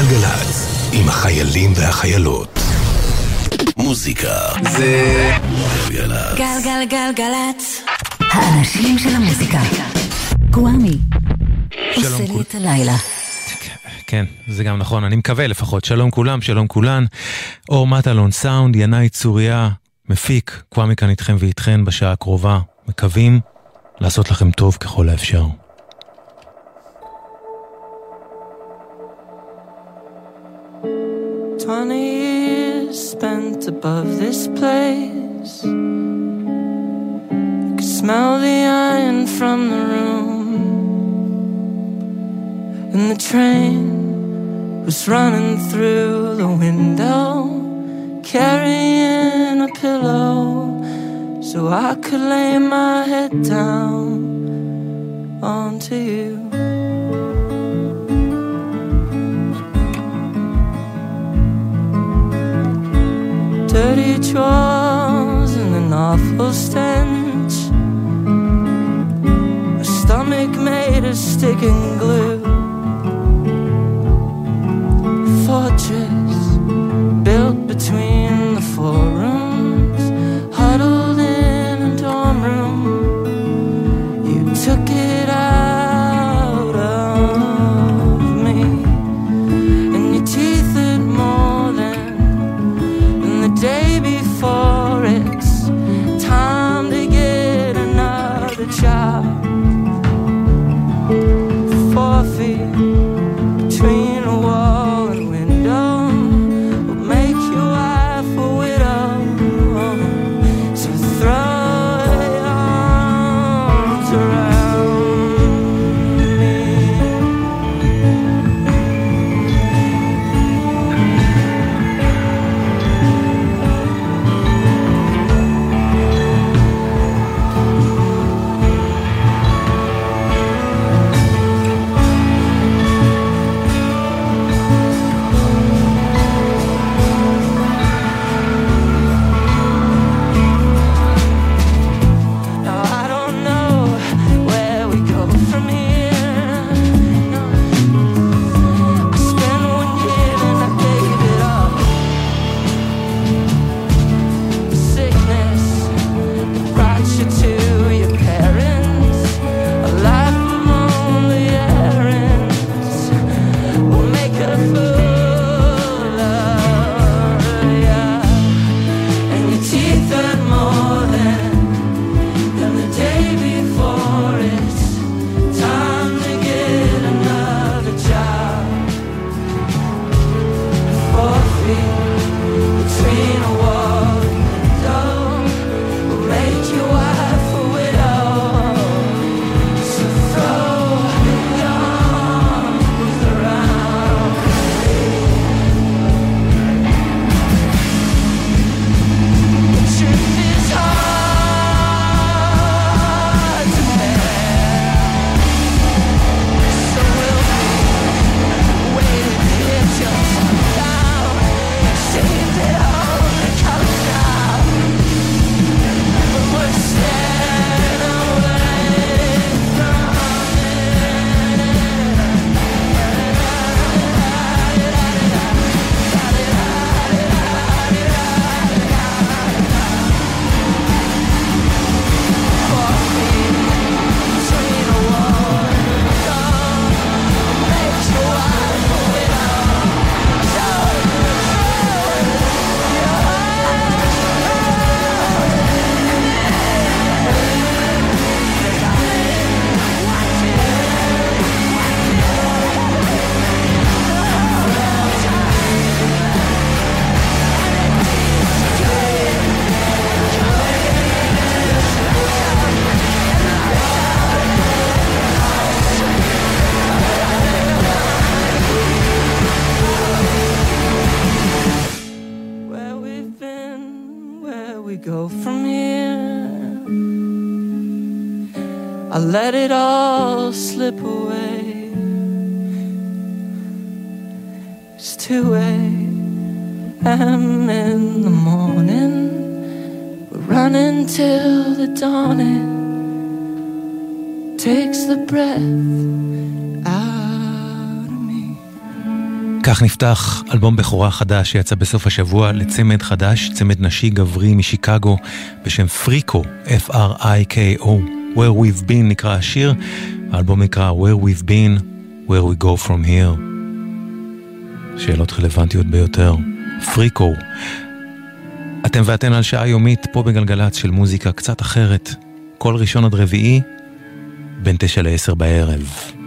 גלגלצ, עם החיילים והחיילות. מוזיקה זה גלגלצ. גלגלגלגלצ. האנשים של המוזיקה. גוואמי. עושה לי את הלילה. כן, זה גם נכון, אני מקווה לפחות. שלום כולם, שלום כולן. אור מטלון סאונד, ינאי צוריה, מפיק, קוואמי כאן איתכם ואיתכן בשעה הקרובה. מקווים לעשות לכם טוב ככל האפשר. Twenty years spent above this place. You could smell the iron from the room. And the train was running through the window, carrying a pillow so I could lay my head down onto you. Dirty drawers and an awful stench. A stomach made of stick and glue. Fortress built between the four rooms, אלבום בכורה חדש שיצא בסוף השבוע לצמד חדש, צמד נשי גברי משיקגו בשם פריקו, F-R-I-K-O, Where We've Been נקרא השיר, האלבום נקרא Where We've Been, Where We Go From Here. שאלות רלוונטיות ביותר. פריקו. אתם ואתן על שעה יומית פה בגלגלצ של מוזיקה קצת אחרת, כל ראשון עד רביעי, בין תשע לעשר בערב.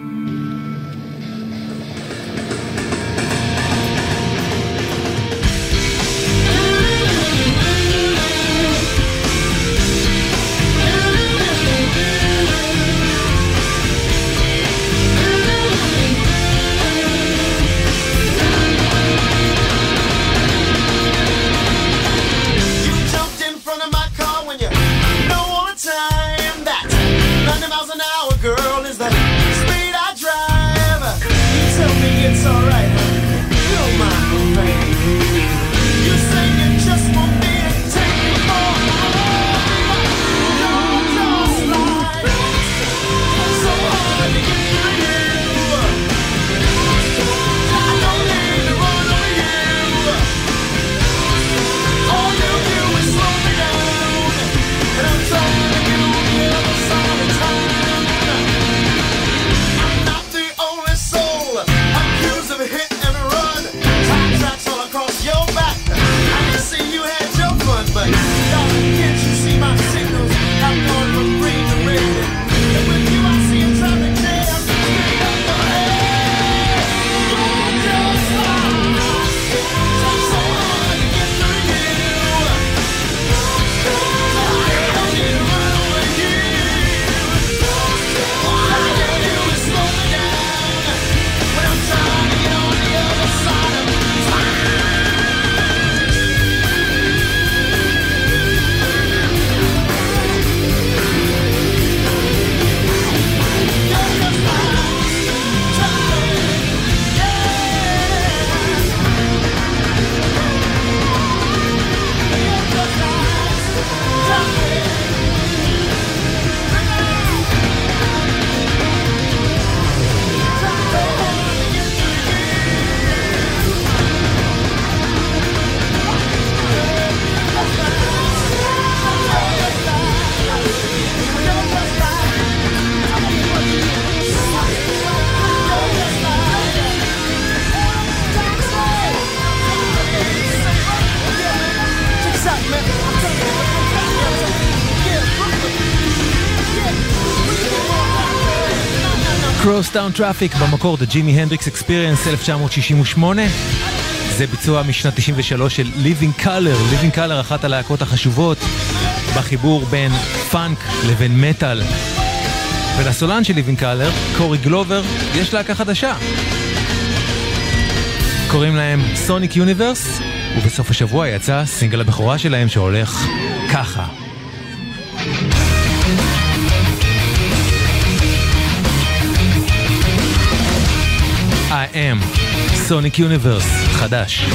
Crosstown Traffic במקור The Jimi Hendrix Experience 1968 זה ביצוע משנת 93 של Living Colour, Living Colour אחת הלהקות החשובות בחיבור בין פאנק לבין מטאל. ולסולן של Living Colour, קורי גלובר, יש להקה חדשה. קוראים להם Sonic Universe ובסוף השבוע יצא סינגל הבכורה שלהם שהולך ככה am סוניק יוניברס חדש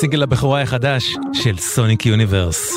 סינגל הבכורה החדש של סוניק יוניברס.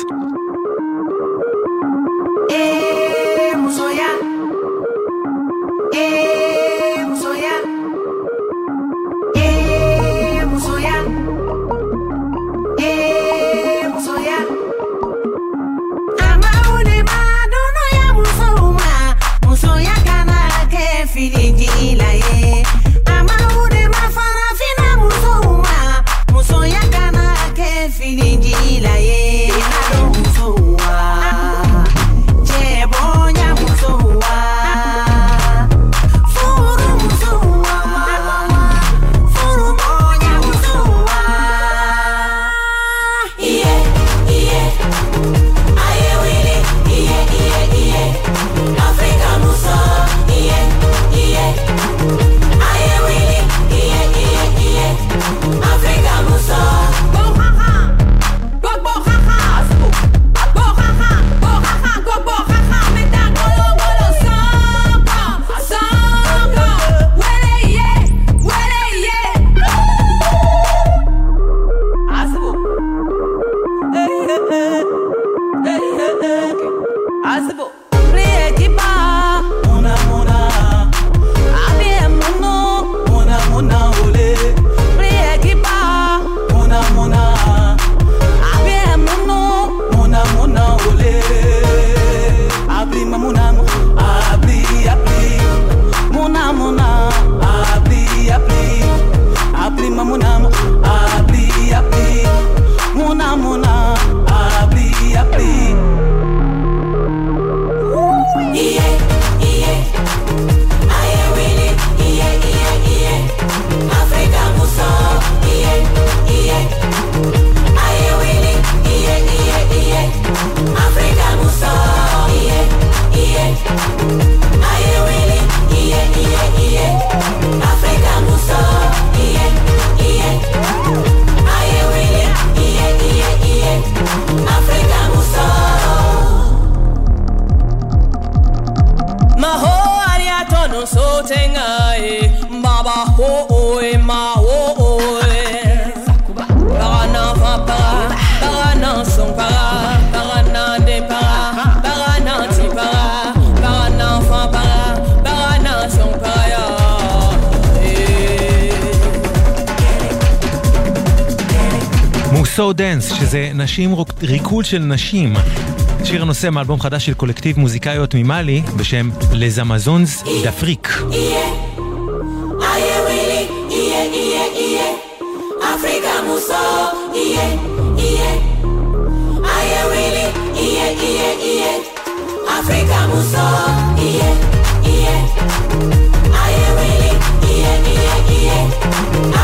של נשים. שיר הנושא מאלבום חדש של קולקטיב מוזיקאיות ממאלי בשם לזמזונס דפריק. Africa yeah, yeah, yeah.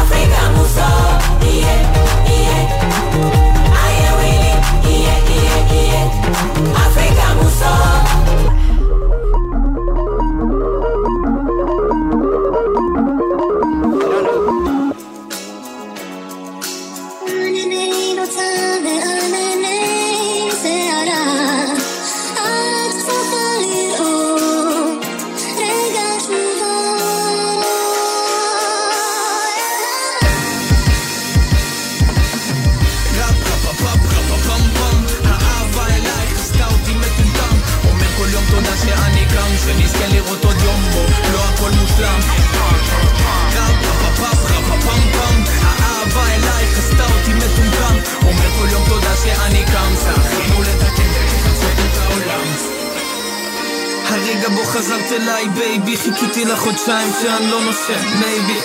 אליי baby חיכיתי לך חודשיים שאני לא נושם maybe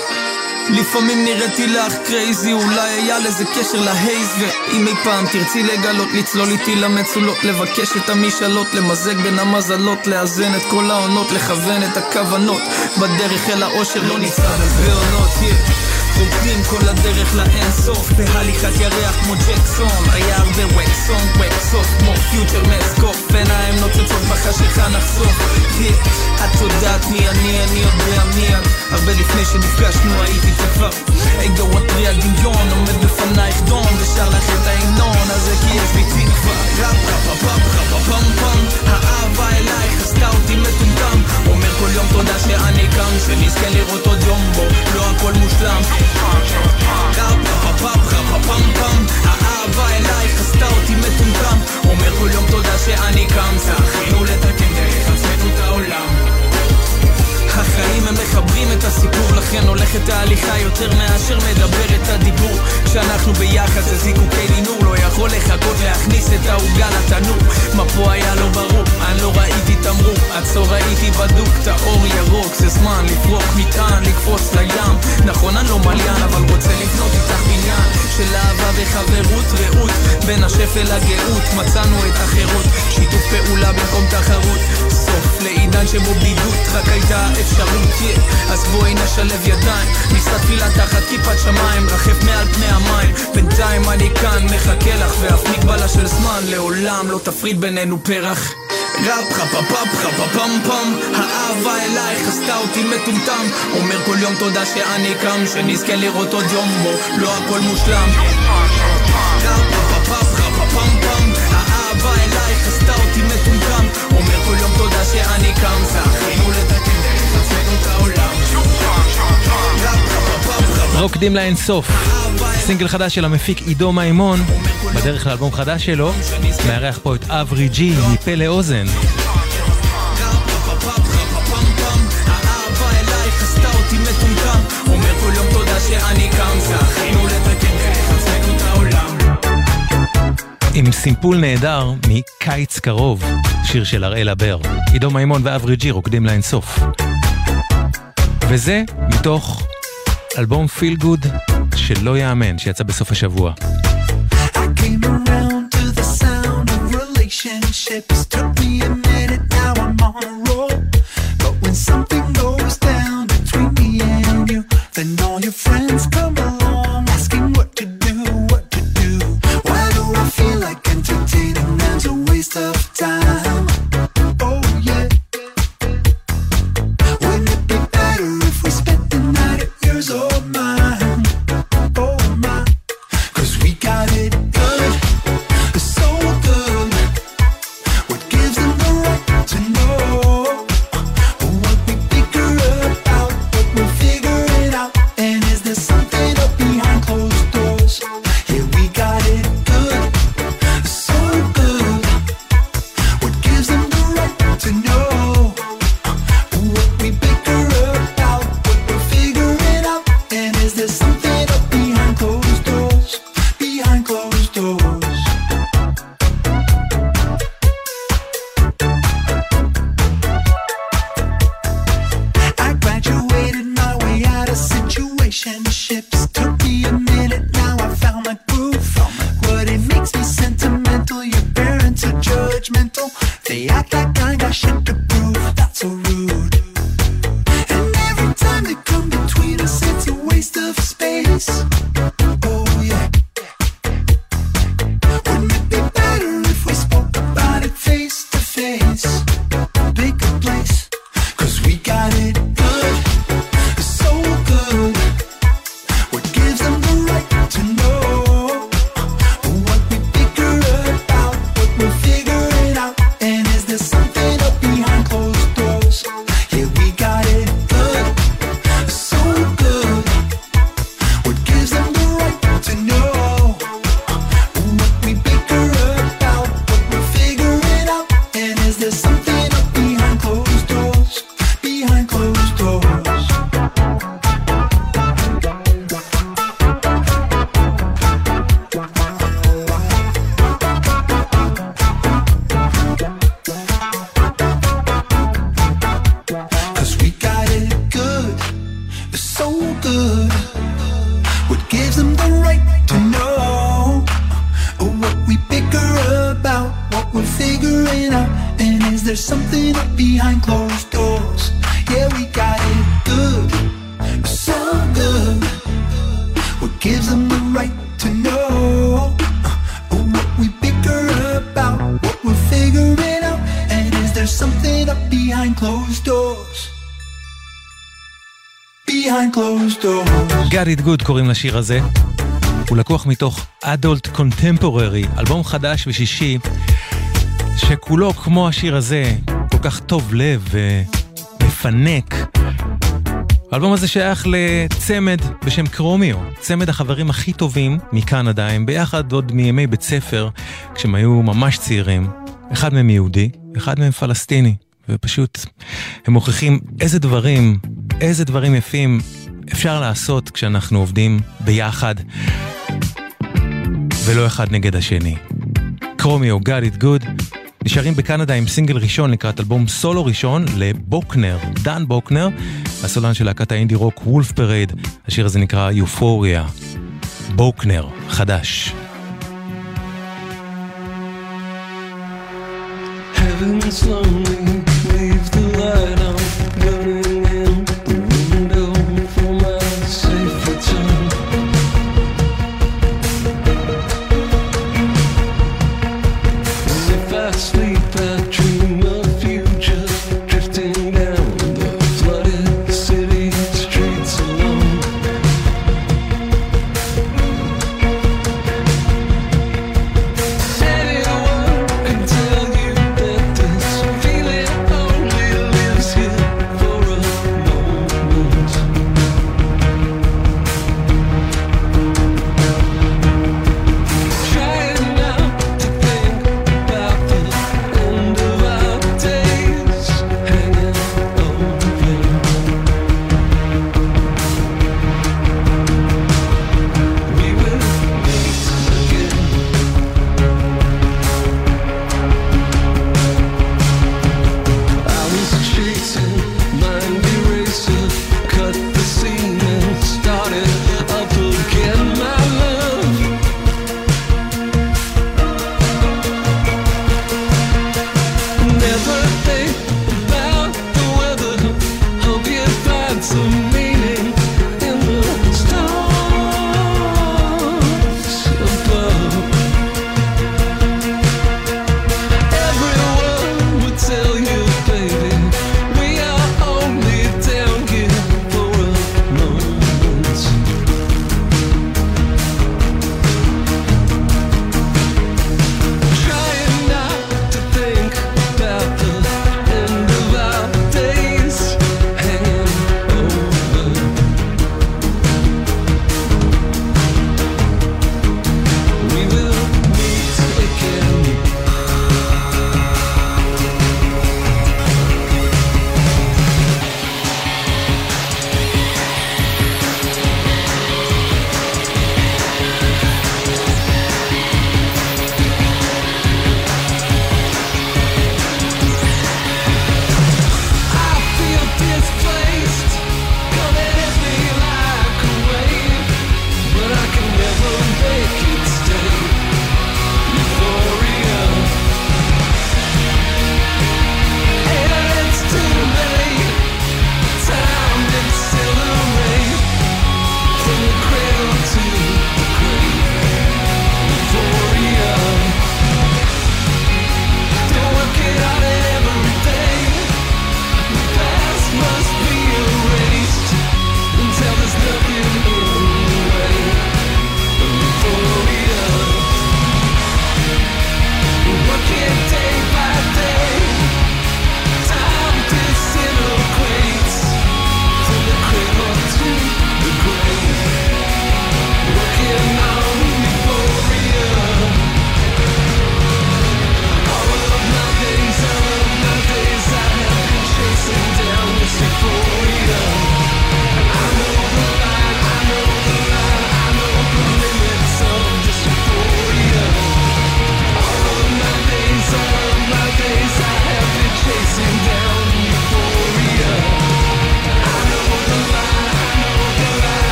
לפעמים נראיתי לך crazy, אולי היה לזה קשר ל haze ואם אי פעם תרצי לגלות, לצלול איתי למצולות לבקש את המשאלות, למזג בין המזלות לאזן את כל העונות, לכוון את הכוונות בדרך אל האושר לא על בעונות, yeah. רוקדים כל הדרך לאין סוף בהליכת ירח כמו ג'קסון היה הרבה וקסון, וקסוף כמו פיוטר מסקוף עיניים נוצצות בחשיכה נחשוף yeah. יודעת מי אני, אני יודע מי את הרבה לפני שנפגשנו הייתי כבר אגו מטרי על דמיון עומד בפנייך דום ושר לך את ההמנון הזה כי יש בי תקווה רפ רפ רפ רפ פם פם האהבה אלייך עשתה אותי מטומטם אומר כל יום תודה שאני קם שנזכה לראות עוד יום בו לא הכל מושלם רפ רפ רפ רפ פם פם האהבה אלייך עשתה אותי מטומטם אומר כל יום תודה שאני קם זכינו לתקן החיים הם מחברים את הסיפור לכן הולכת ההליכה יותר מאשר מדבר את הדיבור. כשאנחנו ביחד זה זיקוקי לינור לא יכול לחכות להכניס את העוגה לתנור מה פה היה לא ברור אני לא ראיתי תמרור. עצור ראיתי בדוק את האור ירוק זה זמן לפרוק מטען לקפוץ לים. נכון אני לא מליין אבל רוצה לבנות איתך בניין של אהבה וחברות רעות. בין השפל לגאות מצאנו את החירות. שיתוף פעולה במקום תחרות סוף לעידן שבו בדידות רק הייתה אפשרות yeah. אז בואי נשלב ידיים נישא תפילה תחת כיפת שמיים רחף מעל פני המים בינתיים אני כאן מחכה לך ואף מגבלה של זמן לעולם לא תפריד בינינו פרח רפ חפה פאפ חפה פם פם האהבה אלייך עשתה אותי מטומטם אומר כל יום תודה שאני קם שנזכה לראות עוד יום בו לא הכל מושלם רפ חפה פאפ שאני קם זכינו לתקן דרך עצמנו את העולם. רוקדים לאינסוף. סינגל חדש של המפיק עידו מימון, בדרך לאלבום חדש שלו, מארח פה את אברי ג'י מפה לאוזן. עם סימפול נהדר מקיץ קרוב, שיר של הראל הבר. עידו מימון ואברי ג'י רוקדים לאינסוף. וזה מתוך אלבום פיל גוד שלא יאמן, שיצא בסוף השבוע. Got it good קוראים לשיר הזה. הוא לקוח מתוך Adult Contemporary, אלבום חדש ושישי, שכולו כמו השיר הזה, כל כך טוב לב ומפנק. האלבום הזה שייך לצמד בשם קרומיו, צמד החברים הכי טובים מקנדה, הם ביחד עוד מימי בית ספר, כשהם היו ממש צעירים. אחד מהם יהודי, אחד מהם פלסטיני, ופשוט הם מוכיחים איזה דברים, איזה דברים יפים אפשר לעשות כשאנחנו עובדים ביחד, ולא אחד נגד השני. Chromeo, got it good. נשארים בקנדה עם סינגל ראשון לקראת אלבום סולו ראשון לבוקנר, דן בוקנר, הסולן של להקת האינדי רוק Wolf Parade, השיר הזה נקרא Euphoria. בוקנר, חדש. Heaven's lonely, leave the light on, to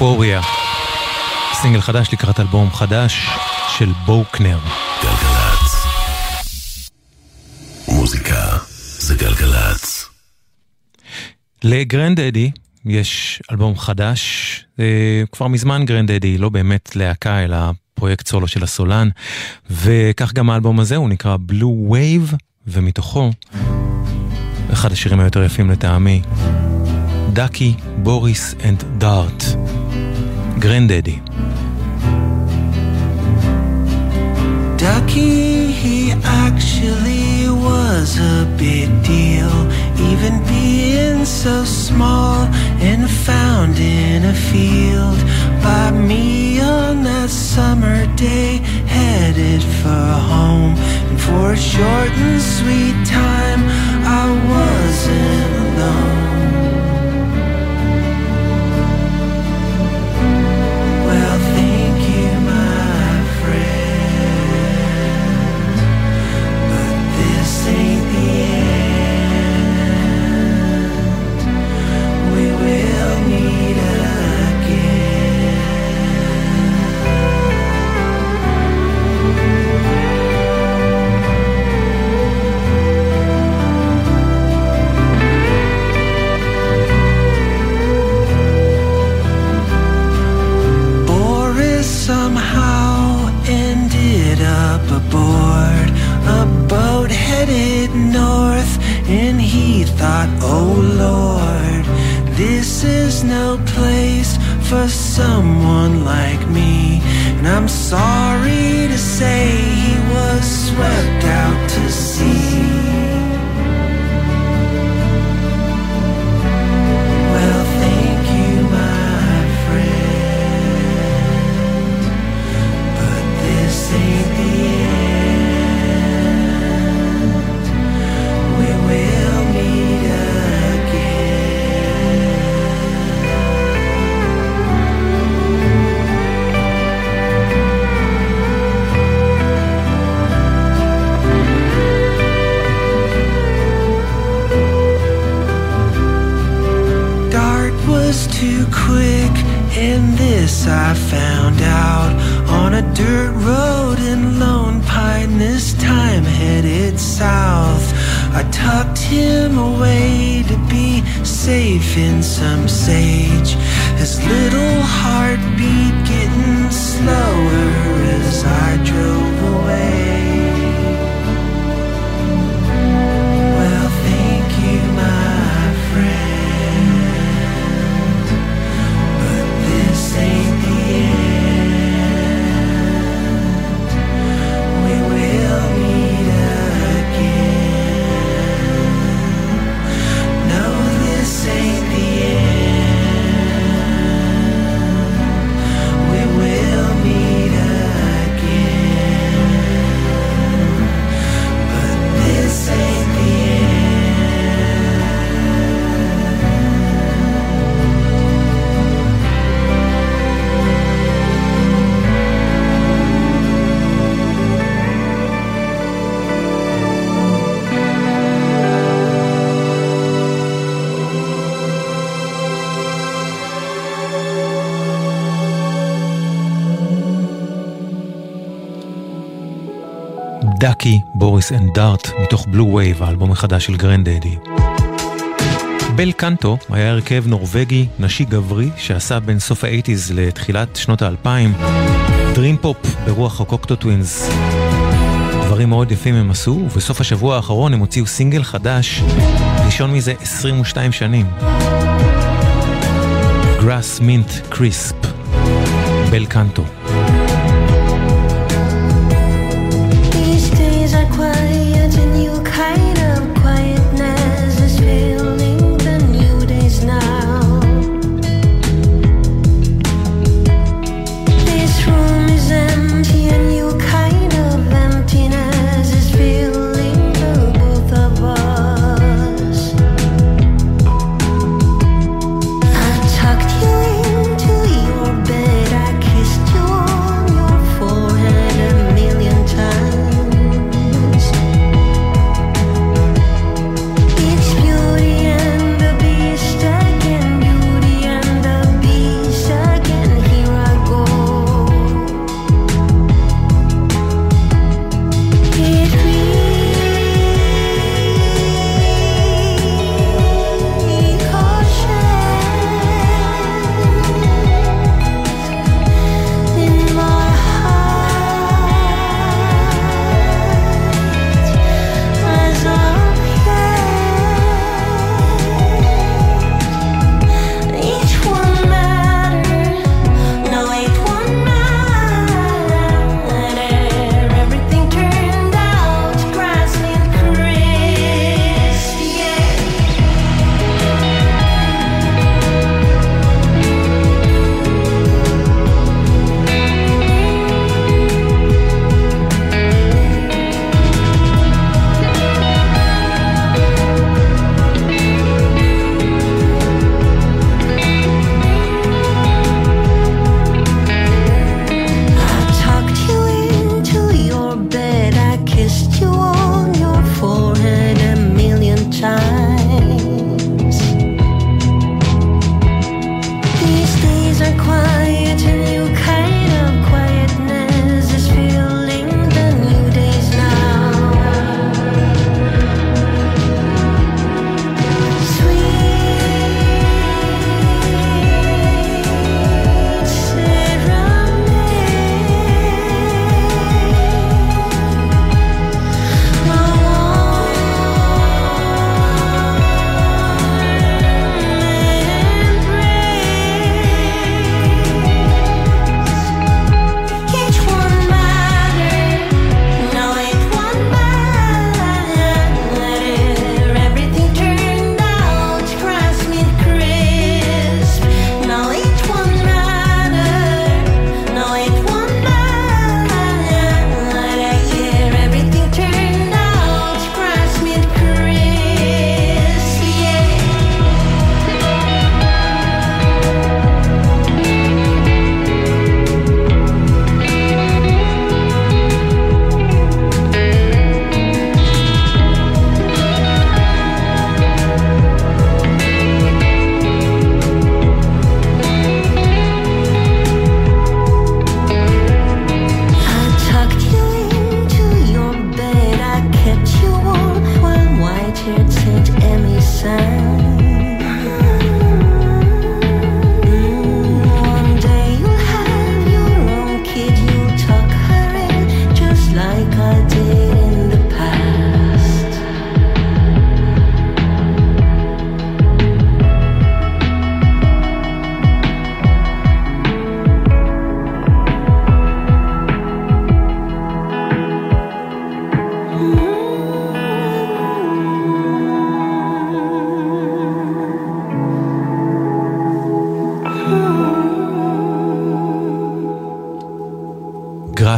Euphoria. סינגל חדש לקראת אלבום חדש של בוקנר. גלגלצ. מוזיקה זה גלגלצ. ל Grandaddy יש אלבום חדש, אה, כבר מזמן Grandaddy, לא באמת להקה אלא פרויקט סולו של הסולן, וכך גם האלבום הזה, הוא נקרא Blu Wav, ומתוכו אחד השירים היותר יפים לטעמי, דאקי, בוריס אנד דארט, גרנד אדי. Ducky, he actually was a big deal, even being so small and found in a field by me on that summer day, headed for home. And for a short and sweet time, I wasn't alone. This I found out on a dirt road in Lone Pine. This time headed south. I tucked him away to be safe in some sage. His little heartbeat getting slower as I drove away. Ducky, Boris and Dart, מתוך Blu Wav, האלבום החדש של Grandaddy. Bel Canto היה הרכב נורבגי נשי גברי שעשה בין סוף ה eighties לתחילת שנות האלפיים dream pop ברוח ה Cocteau Twins. דברים מאוד יפים הם עשו, ובסוף השבוע האחרון הם הוציאו סינגל חדש, ראשון מזה 22 שנים. Grass Mint Crisp, בל קנטו.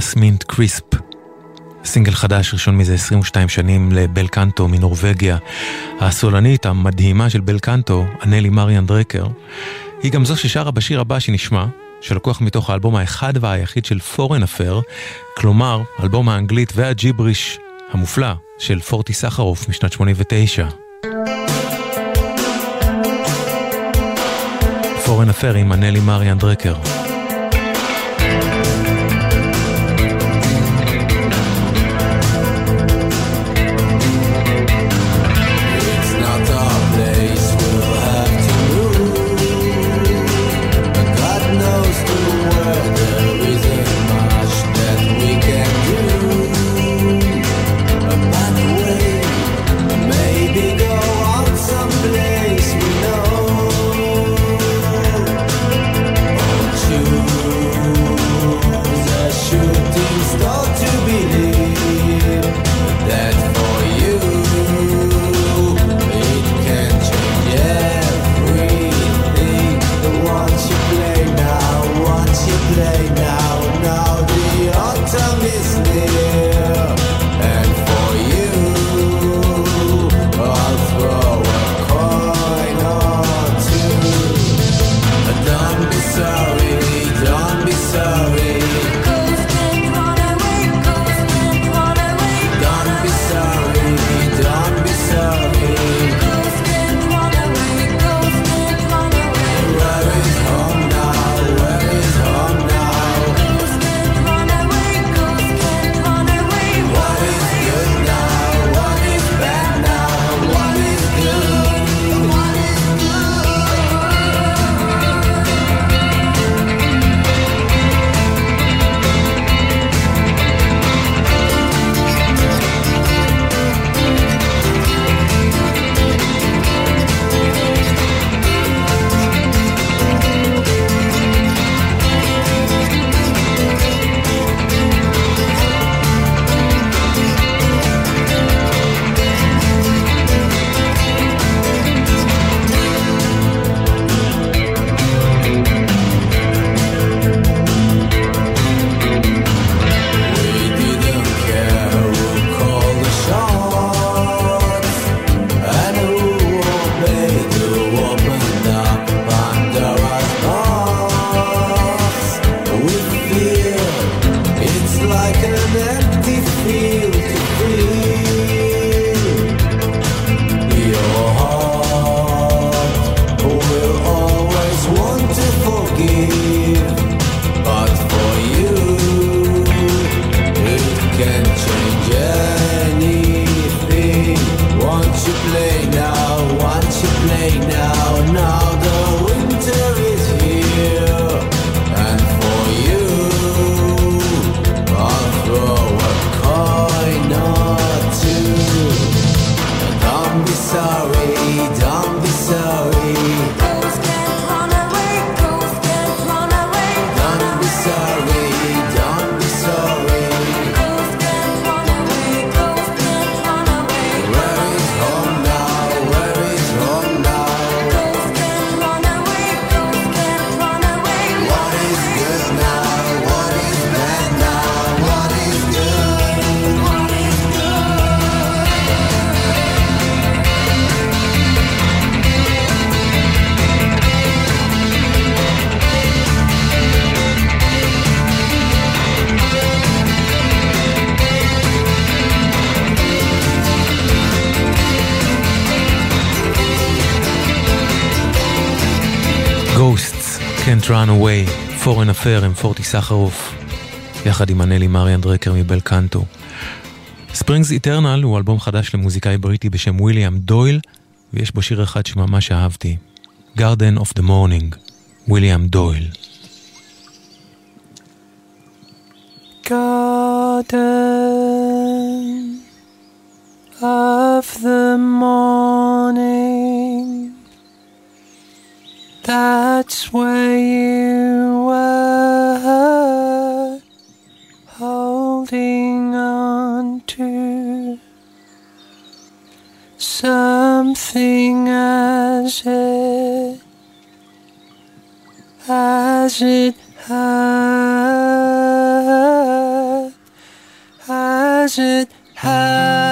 גראס מינט קריספ. סינגל חדש ראשון מזה 22 שנים לבל קנטו מנורבגיה. הסולנית המדהימה של בל קנטו, אנלי מריאן דרקר, היא גם זו ששרה בשיר הבא שנשמע, שלקוח מתוך האלבום האחד והיחיד של פורן אפר, כלומר, אלבום האנגלית והג'יבריש המופלא של פורטי סחרוף משנת 89. פורן אפר עם אנלי מריאן דרקר. you. Can't Run Away, Foreign Affair עם פורטי סחרוף, יחד עם אנלי מריאן דרקר מבל קנטו. ספרינגס איטרנל הוא אלבום חדש למוזיקאי בריטי בשם וויליאם דויל, ויש בו שיר אחד שממש אהבתי, Garden of the Morning, וויליאם דויל. That's where you were holding on to something as it as it hurts. desert high.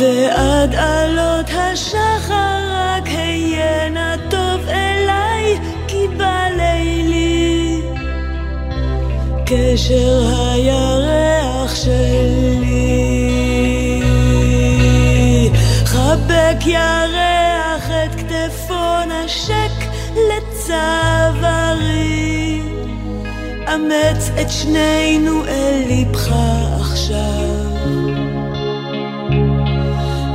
ועד עלות השחר רק הינה טוב אליי, כי בלילי קשר הירח שלי. חבק ירח את כתפו נשק לצווארי, אמץ את שנינו אל ליבך עכשיו.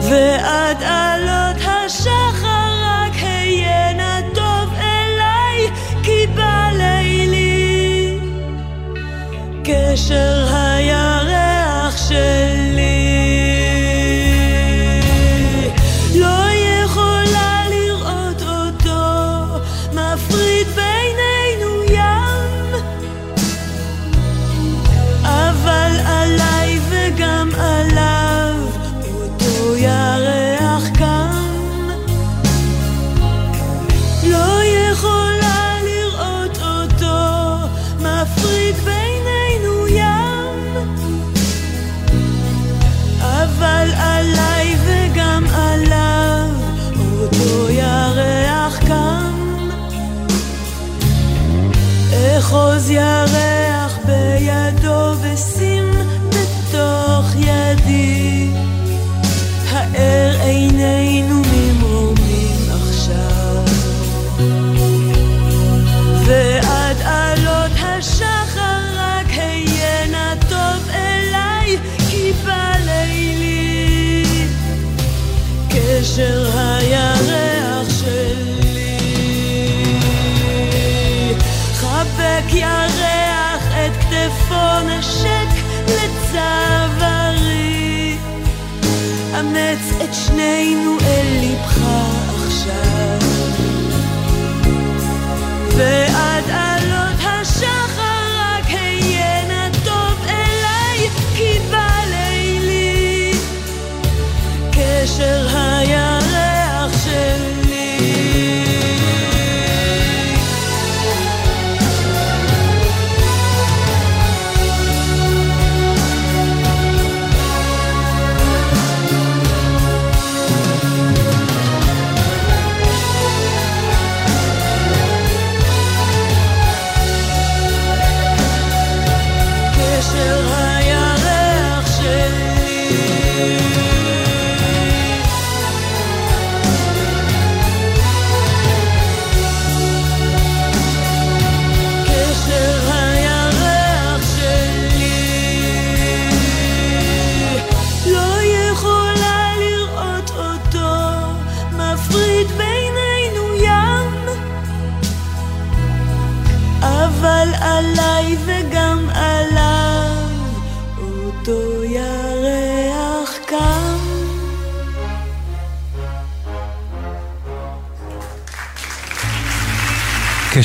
ועד עלות השחר רק היה טוב אליי, כי בא לילי. קשר הירח שלי. נשק לצווארי. אמץ את שנינו אל ליבך עכשיו. ועד עלות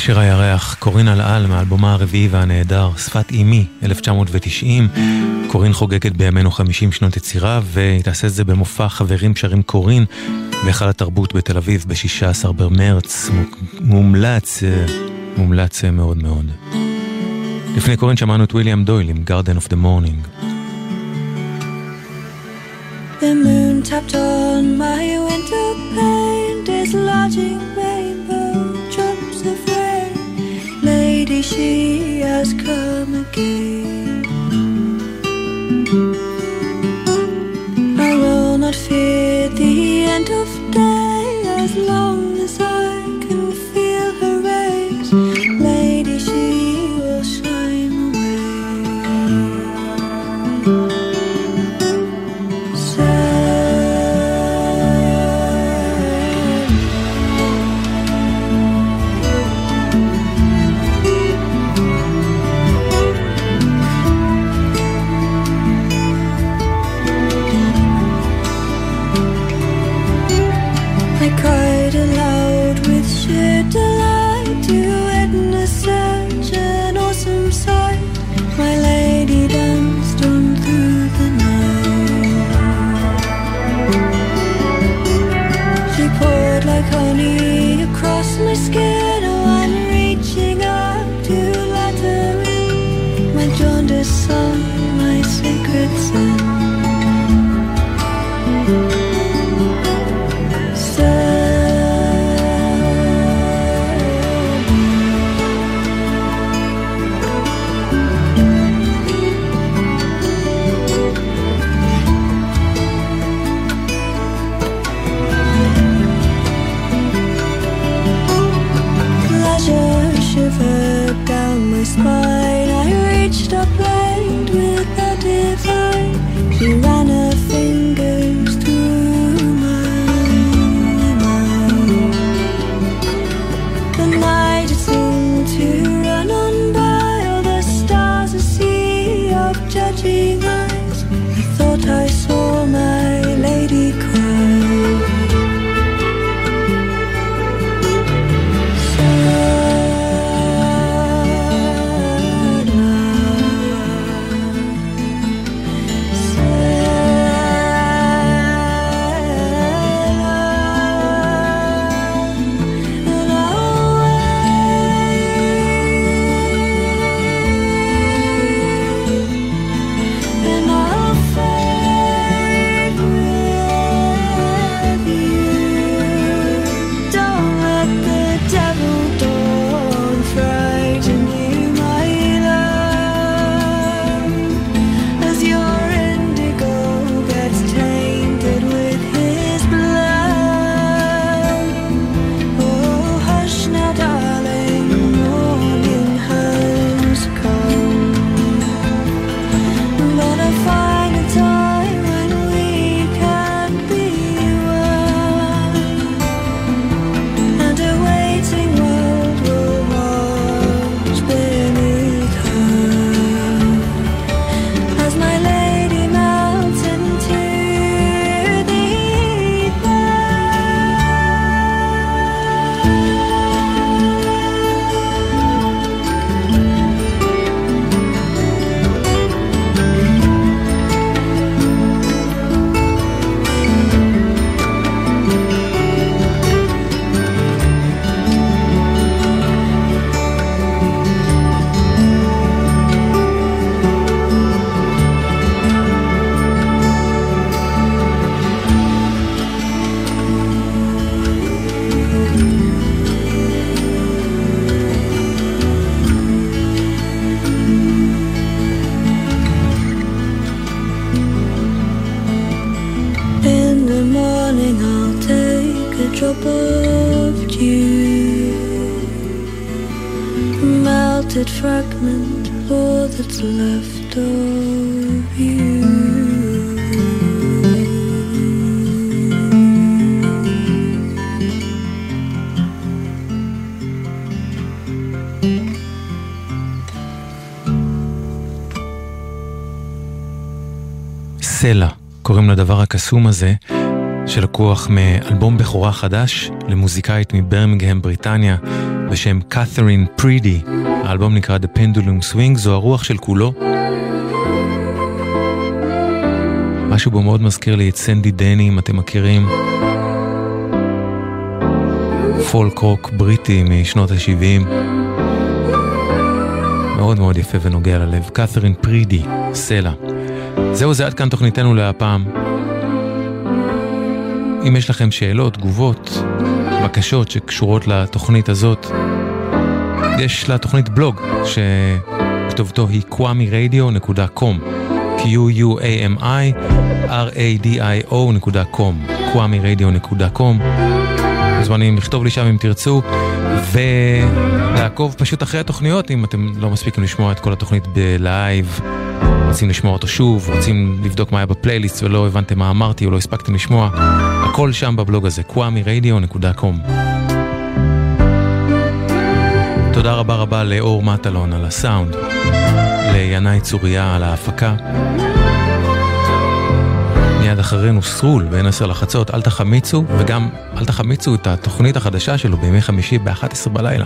קשר הירח, קורין אלעל מאלבומה הרביעי והנהדר, שפת אימי, 1990. קורין חוגגת בימינו 50 שנות יצירה, והיא תעשה את זה במופע חברים שרים קורין בהיכל התרבות בתל אביב ב-16 במרץ. מומלץ, מומלץ מאוד מאוד. לפני קורין שמענו את ויליאם דויל עם Garden of the Morning. The moon tapped on my window pane, dislodging rainbow she has come again. I will not fear the end of day as long הקסום הזה, שלקוח מאלבום בכורה חדש למוזיקאית מברמינגהם, בריטניה, בשם קת'רין פרידי. האלבום נקרא The Pendulum Swing, זו הרוח של כולו. משהו בו מאוד מזכיר לי את סנדי דני, אם אתם מכירים. פולק רוק בריטי משנות ה-70. מאוד מאוד יפה ונוגע ללב. קת'רין פרידי, סלע. זהו זה עד כאן תוכניתנו להפעם. אם יש לכם שאלות, תגובות, בקשות שקשורות לתוכנית הזאת, יש לתוכנית בלוג שכתובתו היא kwamiradio.com q-u-a-m-i r-a-d-i-o.com kwamiradio.com מוזמנים לכתוב לי שם אם תרצו ולעקוב פשוט אחרי התוכניות אם אתם לא מספיקים לשמוע את כל התוכנית בלייב רוצים לשמוע אותו שוב, רוצים לבדוק מה היה בפלייליסט ולא הבנתם מה אמרתי או לא הספקתם לשמוע, הכל שם בבלוג הזה, kwamiradio.com. תודה רבה רבה לאור מטלון על הסאונד, לינאי צוריה על ההפקה. מיד אחרינו סרול בין עשר לחצות, אל תחמיצו, וגם אל תחמיצו את התוכנית החדשה שלו בימי חמישי ב-11 בלילה.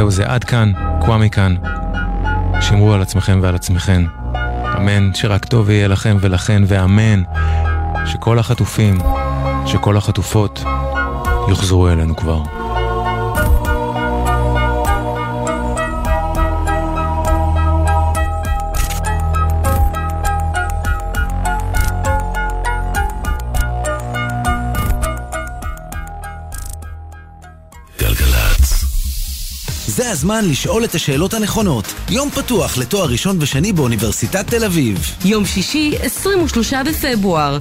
זהו זה עד כאן, קוואמי כאן. שמרו על עצמכם ועל עצמכם. אמן שרק טוב יהיה לכם ולכן, ואמן שכל החטופים, שכל החטופות יוחזרו אלינו כבר. הזמן לשאול את השאלות הנכונות. יום פתוח לתואר ראשון ושני באוניברסיטת תל אביב. יום שישי, 23 בפברואר,